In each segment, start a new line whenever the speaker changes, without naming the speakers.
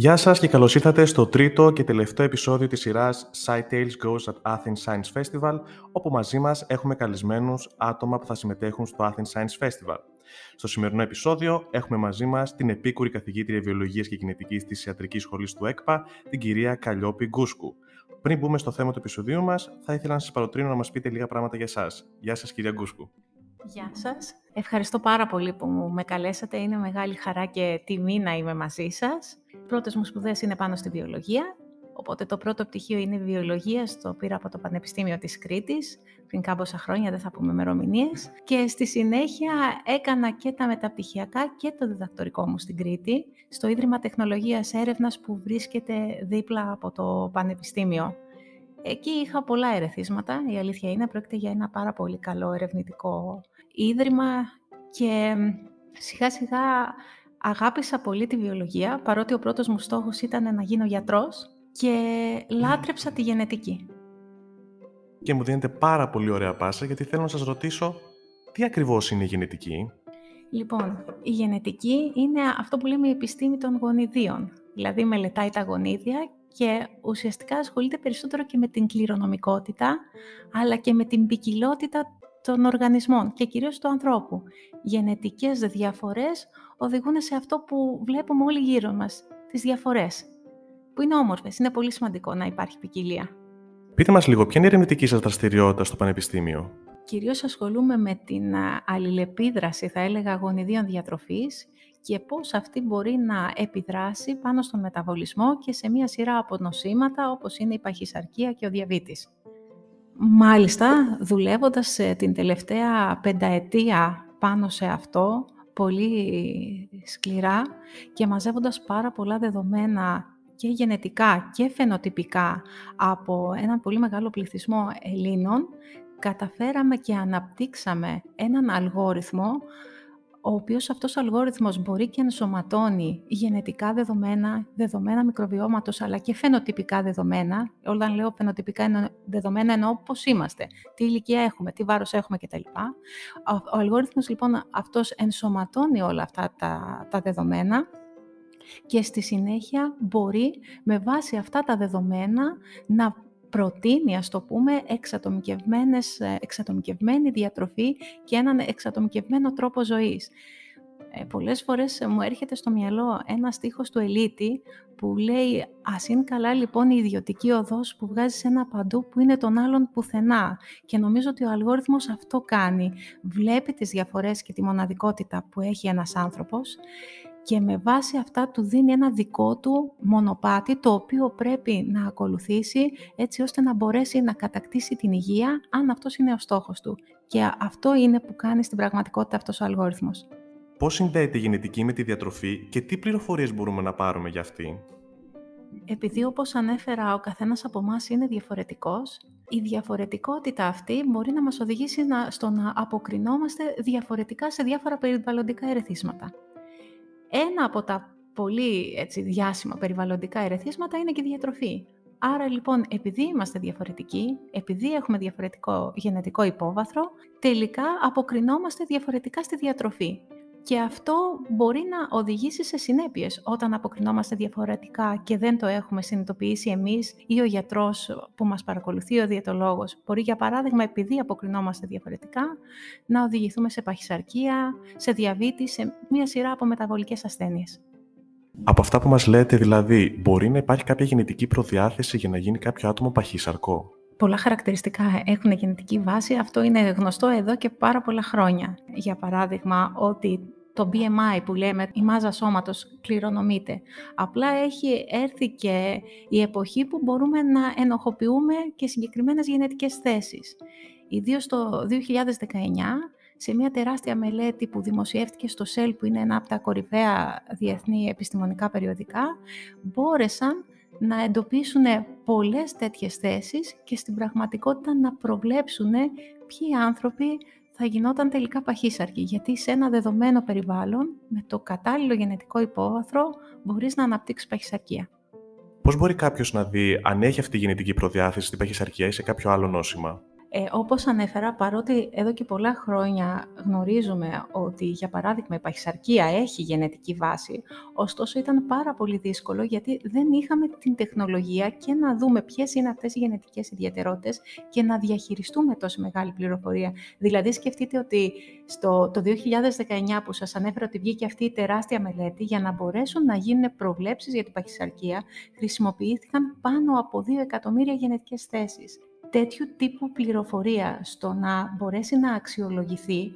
Γεια σας και καλώς ήρθατε στο τρίτο και τελευταίο επεισόδιο της σειράς Tales Goes at Athens Science Festival, όπου μαζί μας έχουμε καλεσμένους άτομα που θα συμμετέχουν στο Athens Science Festival. Στο σημερινό επεισόδιο έχουμε μαζί μας την επίκουρη καθηγήτρια βιολογίας και κινητικής της Ιατρικής Σχολής του ΕΚΠΑ, την κυρία Καλλιόπη Γκούσκου. Πριν μπούμε στο θέμα του επεισοδίου μας, θα ήθελα να σας παροτρύνω να μας πείτε λίγα πράγματα για εσάς. Γεια σας κυρία Γκούσκου.
Γεια σας. Ευχαριστώ πάρα πολύ που με καλέσατε. Είναι μεγάλη χαρά και τιμή να είμαι μαζί σας. Πρώτες μου σπουδές είναι πάνω στη βιολογία. Οπότε το πρώτο πτυχίο είναι η βιολογία, στο πήρα από το Πανεπιστήμιο της Κρήτης, πριν κάμποσα χρόνια, δεν θα πούμε μερομηνίε. Και στη συνέχεια έκανα και τα μεταπτυχιακά και το διδακτορικό μου στην Κρήτη, στο Ίδρυμα Τεχνολογίας Έρευνας που βρίσκεται δίπλα από το Πανεπιστήμιο. Εκεί είχα πολλά ερεθίσματα, η αλήθεια είναι, πρόκειται για ένα πάρα πολύ καλό ερευνητικό ίδρυμα και σιγά σιγά αγάπησα πολύ τη βιολογία, παρότι ο πρώτος μου στόχος ήταν να γίνω γιατρός και λάτρεψα τη γενετική.
Και μου δίνετε πάρα πολύ ωραία πάσα, γιατί θέλω να σας ρωτήσω τι ακριβώς είναι η γενετική;
Λοιπόν, η γενετική είναι αυτό που λέμε η επιστήμη των γονιδίων. Δηλαδή μελετάει τα γονίδια και ουσιαστικά ασχολείται περισσότερο και με την κληρονομικότητα, αλλά και με την ποικιλότητα των οργανισμών και κυρίως του ανθρώπου. Γενετικές διαφορές οδηγούν σε αυτό που βλέπουμε όλοι γύρω μας, τις διαφορές, που είναι όμορφες. Είναι πολύ σημαντικό να υπάρχει ποικιλία.
Πείτε μας λίγο, ποια είναι η ερευνητική σας δραστηριότητα στο Πανεπιστήμιο;
Κυρίως ασχολούμαι με την αλληλεπίδραση, θα έλεγα, γονιδίων διατροφής και πώς αυτή μπορεί να επιδράσει πάνω στον μεταβολισμό και σε μία σειρά από νοσήματα όπως είναι η παχυσαρκία και ο διαβήτης. Μάλιστα, δουλεύοντας την τελευταία πενταετία πάνω σε αυτό, πολύ σκληρά και μαζεύοντας πάρα πολλά δεδομένα και γενετικά και φαινοτυπικά από έναν πολύ μεγάλο πληθυσμό Ελλήνων, καταφέραμε και αναπτύξαμε έναν αλγόριθμο ο οποίος αυτός ο αλγόριθμος μπορεί και ενσωματώνει γενετικά δεδομένα, δεδομένα μικροβιώματος, αλλά και φαινοτυπικά δεδομένα. Όταν λέω φαινοτυπικά δεδομένα εννοώ πώς είμαστε, τι ηλικία έχουμε, τι βάρος έχουμε κτλ. Ο, ο αλγόριθμος λοιπόν αυτός ενσωματώνει όλα αυτά τα, τα δεδομένα και στη συνέχεια μπορεί με βάση αυτά τα δεδομένα να προτείνει, ας το πούμε, εξατομικευμένες, ε, εξατομικευμένη διατροφή και έναν εξατομικευμένο τρόπο ζωής. Ε, πολλές φορές μου έρχεται στο μυαλό ένα στίχος του Ελίτη που λέει «Ας είναι καλά λοιπόν η ιδιωτική οδός που βγάζει ένα παντού που είναι τον άλλον πουθενά». Και νομίζω ότι ο αλγόριθμος αυτό κάνει. Βλέπει τις διαφορές και τη μοναδικότητα που έχει ένας άνθρωπος και με βάση αυτά του δίνει ένα δικό του μονοπάτι το οποίο πρέπει να ακολουθήσει έτσι ώστε να μπορέσει να κατακτήσει την υγεία αν αυτός είναι ο στόχος του. Και αυτό είναι που κάνει στην πραγματικότητα αυτός ο αλγόριθμος.
Πώς συνδέεται η γενετική με τη διατροφή και τι πληροφορίες μπορούμε να πάρουμε για αυτή;
Επειδή όπως ανέφερα ο καθένας από εμάς είναι διαφορετικός, η διαφορετικότητα αυτή μπορεί να μας οδηγήσει στο να αποκρινόμαστε διαφορετικά σε διάφορα περιβαλλοντικά ερεθίσματα. Ένα από τα πολύ έτσι, διάσημα περιβαλλοντικά ερεθίσματα είναι και η διατροφή. Άρα λοιπόν, επειδή είμαστε διαφορετικοί, επειδή έχουμε διαφορετικό γενετικό υπόβαθρο, τελικά αποκρινόμαστε διαφορετικά στη διατροφή. Και αυτό μπορεί να οδηγήσει σε συνέπειες όταν αποκρινόμαστε διαφορετικά και δεν το έχουμε συνειδητοποιήσει εμείς ή ο γιατρός που μας παρακολουθεί, ο διαιτολόγος. Μπορεί για παράδειγμα επειδή αποκρινόμαστε διαφορετικά να οδηγηθούμε σε παχυσαρκία, σε διαβήτη, σε μια σειρά από μεταβολικές ασθένειες.
Από αυτά που μας λέτε δηλαδή, μπορεί να υπάρχει κάποια γενετική προδιάθεση για να γίνει κάποιο άτομο παχύσαρκο.
Πολλά χαρακτηριστικά έχουν γενετική βάση. Αυτό είναι γνωστό εδώ και πάρα πολλά χρόνια. Για παράδειγμα, ότι το BMI που λέμε, η μάζα σώματος κληρονομείται. Απλά έχει έρθει και η εποχή που μπορούμε να ενοχοποιούμε και συγκεκριμένες γενετικές θέσεις. Ιδίως το 2019, σε μια τεράστια μελέτη που δημοσιεύτηκε στο Cell, που είναι ένα από τα κορυφαία διεθνή επιστημονικά περιοδικά, μπόρεσαν να εντοπίσουν πολλές τέτοιες θέσεις και στην πραγματικότητα να προβλέψουν ποιοι άνθρωποι θα γινόταν τελικά παχύσαρκη, γιατί σε ένα δεδομένο περιβάλλον, με το κατάλληλο γενετικό υπόβαθρο, μπορείς να αναπτύξεις παχυσαρκία.
Πώς μπορεί κάποιος να δει αν έχει αυτή τη γενετική προδιάθεση στην παχυσαρκία ή σε κάποιο άλλο νόσημα;
Ε, όπως ανέφερα, παρότι εδώ και πολλά χρόνια γνωρίζουμε ότι, για παράδειγμα, η παχυσαρκία έχει γενετική βάση, ωστόσο ήταν πάρα πολύ δύσκολο γιατί δεν είχαμε την τεχνολογία και να δούμε ποιες είναι αυτές οι γενετικές ιδιαιτερότητες και να διαχειριστούμε τόση μεγάλη πληροφορία. Δηλαδή, σκεφτείτε ότι στο, το 2019 που σας ανέφερα ότι βγήκε αυτή η τεράστια μελέτη, για να μπορέσουν να γίνουν προβλέψεις για την παχυσαρκία, χρησιμοποιήθηκαν πάνω από 2 εκατομμύρια γενετικές θέσεις τέτοιου τύπου πληροφορία στο να μπορέσει να αξιολογηθεί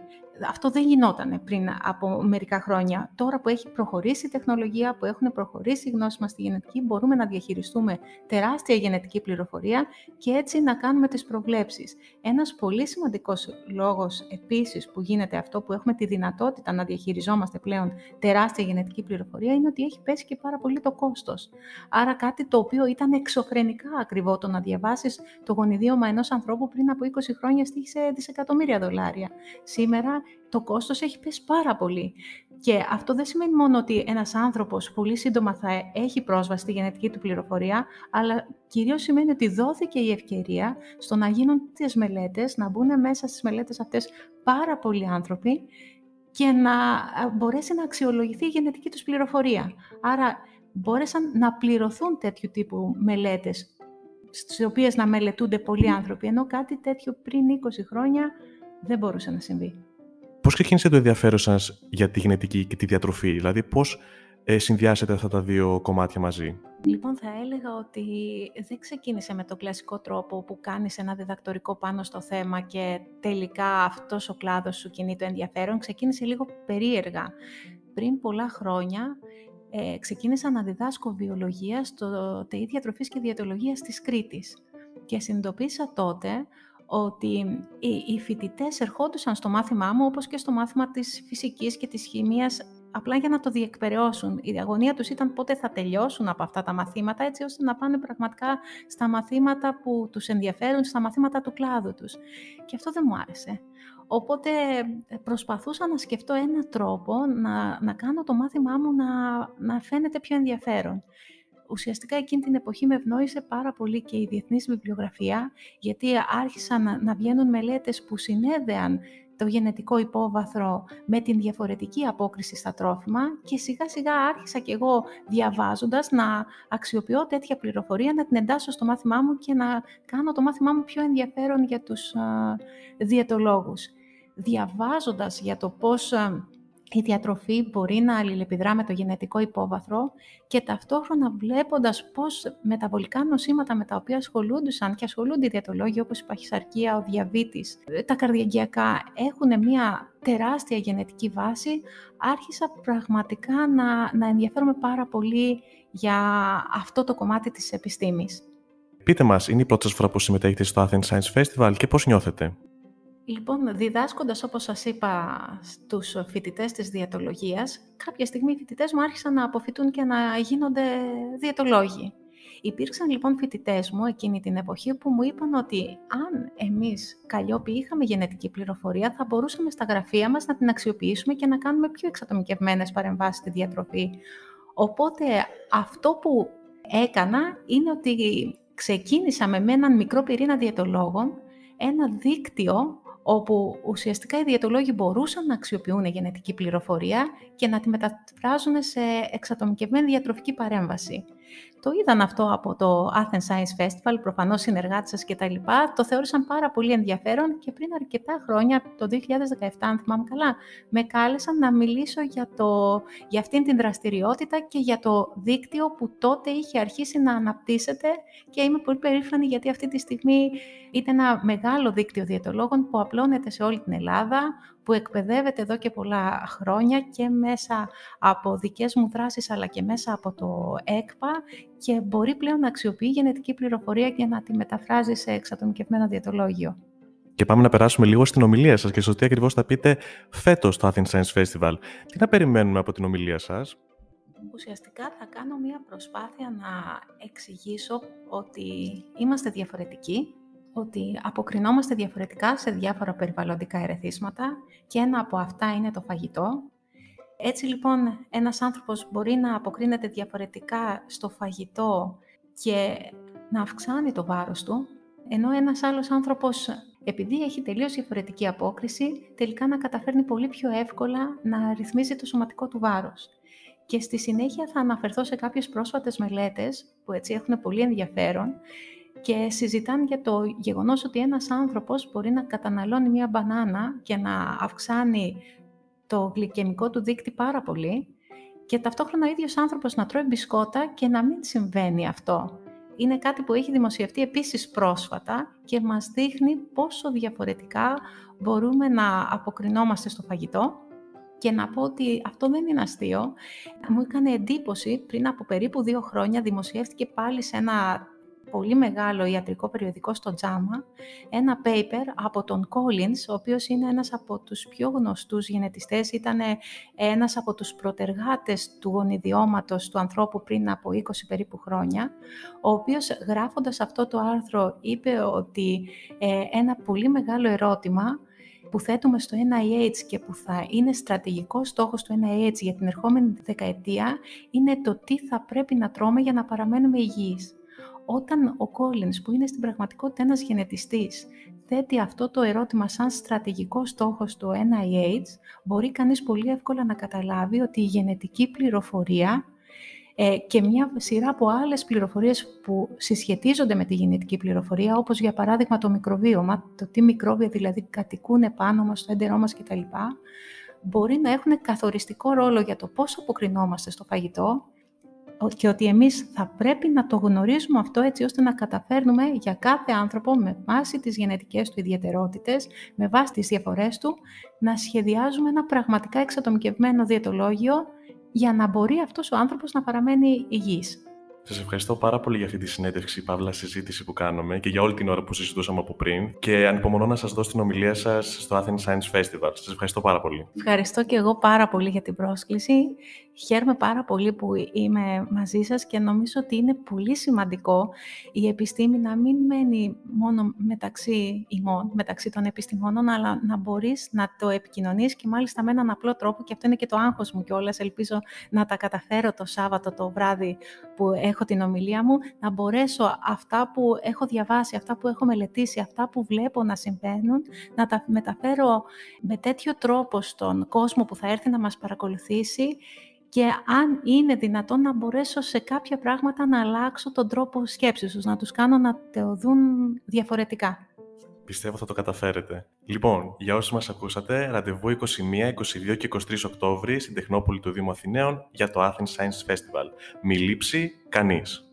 αυτό δεν γινόταν πριν από μερικά χρόνια. Τώρα που έχει προχωρήσει η τεχνολογία, που έχουν προχωρήσει οι γνώσεις μας στη γενετική, μπορούμε να διαχειριστούμε τεράστια γενετική πληροφορία και έτσι να κάνουμε τις προβλέψεις. Ένας πολύ σημαντικός λόγος επίσης που γίνεται αυτό, που έχουμε τη δυνατότητα να διαχειριζόμαστε πλέον τεράστια γενετική πληροφορία, είναι ότι έχει πέσει και πάρα πολύ το κόστος. Άρα κάτι το οποίο ήταν εξωφρενικά ακριβό το να διαβάσεις το γονιδίωμα ενός ανθρώπου πριν από 20 χρόνια στήχησε δισεκατομμύρια δολάρια. Σήμερα το κόστος έχει πέσει πάρα πολύ. Και αυτό δεν σημαίνει μόνο ότι ένας άνθρωπος πολύ σύντομα θα έχει πρόσβαση στη γενετική του πληροφορία, αλλά κυρίως σημαίνει ότι δόθηκε η ευκαιρία στο να γίνουν τις μελέτες, να μπουν μέσα στις μελέτες αυτές πάρα πολλοί άνθρωποι και να μπορέσει να αξιολογηθεί η γενετική τους πληροφορία. Άρα μπόρεσαν να πληρωθούν τέτοιου τύπου μελέτες, στις οποίες να μελετούνται πολλοί άνθρωποι, ενώ κάτι τέτοιο πριν 20 χρόνια δεν μπορούσε να συμβεί.
Πώς ξεκίνησε το ενδιαφέρον σας για τη γενετική και τη διατροφή, δηλαδή πώς ε, συνδυάσετε αυτά τα δύο κομμάτια μαζί;
Λοιπόν, θα έλεγα ότι δεν ξεκίνησε με το κλασικό τρόπο που κάνεις ένα διδακτορικό πάνω στο θέμα και τελικά αυτός ο κλάδος σου κινεί το ενδιαφέρον. Ξεκίνησε λίγο περίεργα. Πριν πολλά χρόνια ε, ξεκίνησα να διδάσκω βιολογία στο ΤΕΙ Διατροφής και Διατολογίας της Κρήτης. Και συνειδητοποίησα τότε ότι οι φοιτητές ερχόντουσαν στο μάθημά μου, όπως και στο μάθημα της φυσικής και της χημίας, απλά για να το διεκπαιρεώσουν. Η αγωνία τους ήταν πότε θα τελειώσουν από αυτά τα μαθήματα, έτσι ώστε να πάνε πραγματικά στα μαθήματα που τους ενδιαφέρουν, στα μαθήματα του κλάδου τους. Και αυτό δεν μου άρεσε. Οπότε προσπαθούσα να σκεφτώ έναν τρόπο να, να κάνω το μάθημά μου να, να φαίνεται πιο ενδιαφέρον ουσιαστικά εκείνη την εποχή με ευνόησε πάρα πολύ και η διεθνής βιβλιογραφία, γιατί άρχισαν να, να βγαίνουν μελέτες που συνέδεαν το γενετικό υπόβαθρο με την διαφορετική απόκριση στα τρόφιμα και σιγά σιγά άρχισα και εγώ διαβάζοντας να αξιοποιώ τέτοια πληροφορία, να την εντάσσω στο μάθημά μου και να κάνω το μάθημά μου πιο ενδιαφέρον για τους α, διαιτολόγους. Διαβάζοντας για το πώς η διατροφή μπορεί να αλληλεπιδρά με το γενετικό υπόβαθρο και ταυτόχρονα βλέποντας πώς μεταβολικά νοσήματα με τα οποία ασχολούντουσαν και ασχολούνται οι διατολόγοι όπως η παχυσαρκία, ο διαβήτης, τα καρδιαγγειακά έχουν μια τεράστια γενετική βάση, άρχισα πραγματικά να, να ενδιαφέρομαι πάρα πολύ για αυτό το κομμάτι της επιστήμης.
Πείτε μας, είναι η πρώτη φορά που συμμετέχετε στο Athens Science Festival και πώς νιώθετε;
Λοιπόν, διδάσκοντας, όπως σας είπα, στους φοιτητές της διατολογίας, κάποια στιγμή οι φοιτητές μου άρχισαν να αποφυτούν και να γίνονται διατολόγοι. Υπήρξαν λοιπόν φοιτητές μου εκείνη την εποχή που μου είπαν ότι αν εμείς καλλιόποι είχαμε γενετική πληροφορία, θα μπορούσαμε στα γραφεία μας να την αξιοποιήσουμε και να κάνουμε πιο εξατομικευμένες παρεμβάσεις στη διατροφή. Οπότε αυτό που έκανα είναι ότι ξεκίνησα με έναν μικρό πυρήνα διαιτολόγων, ένα δίκτυο όπου ουσιαστικά οι διαιτολόγοι μπορούσαν να αξιοποιούν γενετική πληροφορία και να τη μεταφράζουν σε εξατομικευμένη διατροφική παρέμβαση. Το είδαν αυτό από το Athens Science Festival, προφανώς συνεργάτες σας και τα λοιπά. Το θεώρησαν πάρα πολύ ενδιαφέρον και πριν αρκετά χρόνια, το 2017 αν θυμάμαι καλά, με κάλεσαν να μιλήσω για, το, για αυτήν την δραστηριότητα και για το δίκτυο που τότε είχε αρχίσει να αναπτύσσεται και είμαι πολύ περήφανη γιατί αυτή τη στιγμή ήταν ένα μεγάλο δίκτυο διαιτολόγων που απλώνεται σε όλη την Ελλάδα, που εκπαιδεύεται εδώ και πολλά χρόνια και μέσα από δικές μου δράσεις αλλά και μέσα από το ΕΚΠΑ και μπορεί πλέον να αξιοποιεί γενετική πληροφορία και να τη μεταφράζει σε εξατομικευμένο διατολόγιο.
Και πάμε να περάσουμε λίγο στην ομιλία σας και στο τι ακριβώς θα πείτε φέτος στο Athens Science Festival. Τι να περιμένουμε από την ομιλία σας;
Ουσιαστικά θα κάνω μία προσπάθεια να εξηγήσω ότι είμαστε διαφορετικοί ότι αποκρινόμαστε διαφορετικά σε διάφορα περιβαλλοντικά ερεθίσματα και ένα από αυτά είναι το φαγητό. Έτσι λοιπόν ένας άνθρωπος μπορεί να αποκρίνεται διαφορετικά στο φαγητό και να αυξάνει το βάρος του, ενώ ένας άλλος άνθρωπος επειδή έχει τελείως διαφορετική απόκριση, τελικά να καταφέρνει πολύ πιο εύκολα να ρυθμίζει το σωματικό του βάρος. Και στη συνέχεια θα αναφερθώ σε κάποιες πρόσφατες μελέτες που έτσι έχουν πολύ ενδιαφέρον και συζητάνε για το γεγονός ότι ένας άνθρωπος μπορεί να καταναλώνει μια μπανάνα και να αυξάνει το γλυκαιμικό του δείκτη πάρα πολύ και ταυτόχρονα ο ίδιος άνθρωπος να τρώει μπισκότα και να μην συμβαίνει αυτό. Είναι κάτι που έχει δημοσιευτεί επίσης πρόσφατα και μας δείχνει πόσο διαφορετικά μπορούμε να αποκρινόμαστε στο φαγητό και να πω ότι αυτό δεν είναι αστείο. Μου έκανε εντύπωση πριν από περίπου δύο χρόνια δημοσιεύτηκε πάλι σε ένα πολύ μεγάλο ιατρικό περιοδικό στο JAMA, ένα paper από τον Collins, ο οποίος είναι ένας από τους πιο γνωστούς γενετιστές, ήταν ένας από τους προτεργάτες του γονιδιώματος του ανθρώπου πριν από 20 περίπου χρόνια, ο οποίος γράφοντας αυτό το άρθρο είπε ότι ε, ένα πολύ μεγάλο ερώτημα που θέτουμε στο NIH και που θα είναι στρατηγικό στόχος του NIH για την ερχόμενη δεκαετία είναι το τι θα πρέπει να τρώμε για να παραμένουμε υγιείς όταν ο Collins, που είναι στην πραγματικότητα ένας γενετιστής, θέτει αυτό το ερώτημα σαν στρατηγικό στόχος του NIH, μπορεί κανείς πολύ εύκολα να καταλάβει ότι η γενετική πληροφορία ε, και μια σειρά από άλλες πληροφορίες που συσχετίζονται με τη γενετική πληροφορία, όπως για παράδειγμα το μικροβίωμα, το τι μικρόβια δηλαδή κατοικούν επάνω μας, στο έντερό μας κτλ., μπορεί να έχουν καθοριστικό ρόλο για το πώς αποκρινόμαστε στο φαγητό και ότι εμείς θα πρέπει να το γνωρίζουμε αυτό έτσι ώστε να καταφέρνουμε για κάθε άνθρωπο με βάση τις γενετικές του ιδιαιτερότητες, με βάση τις διαφορές του, να σχεδιάζουμε ένα πραγματικά εξατομικευμένο διαιτολόγιο για να μπορεί αυτός ο άνθρωπος να παραμένει υγιής.
Σας ευχαριστώ πάρα πολύ για αυτή τη συνέντευξη, παύλα συζήτηση που κάνουμε και για όλη την ώρα που συζητούσαμε από πριν. Και ανυπομονώ να σας δώσω την ομιλία σας στο Athens Science Festival. Σας ευχαριστώ πάρα πολύ.
Ευχαριστώ και εγώ πάρα πολύ για την πρόσκληση. Χαίρομαι πάρα πολύ που είμαι μαζί σας και νομίζω ότι είναι πολύ σημαντικό η επιστήμη να μην μένει μόνο μεταξύ ημών, μεταξύ των επιστημόνων, αλλά να μπορείς να το επικοινωνείς και μάλιστα με έναν απλό τρόπο. Και αυτό είναι και το άγχος μου κιόλας. Ελπίζω να τα καταφέρω το Σάββατο το βράδυ που έχω την ομιλία μου, να μπορέσω αυτά που έχω διαβάσει, αυτά που έχω μελετήσει, αυτά που βλέπω να συμβαίνουν, να τα μεταφέρω με τέτοιο τρόπο στον κόσμο που θα έρθει να μας παρακολουθήσει και αν είναι δυνατόν να μπορέσω σε κάποια πράγματα να αλλάξω τον τρόπο σκέψης τους, να τους κάνω να το δουν διαφορετικά.
Πιστεύω θα το καταφέρετε. Λοιπόν, για όσοι μας ακούσατε, ραντεβού 21, 22 και 23 Οκτώβρη στην Τεχνόπολη του Δήμου Αθηναίων για το Athens Science Festival. Μη λείψει κανείς.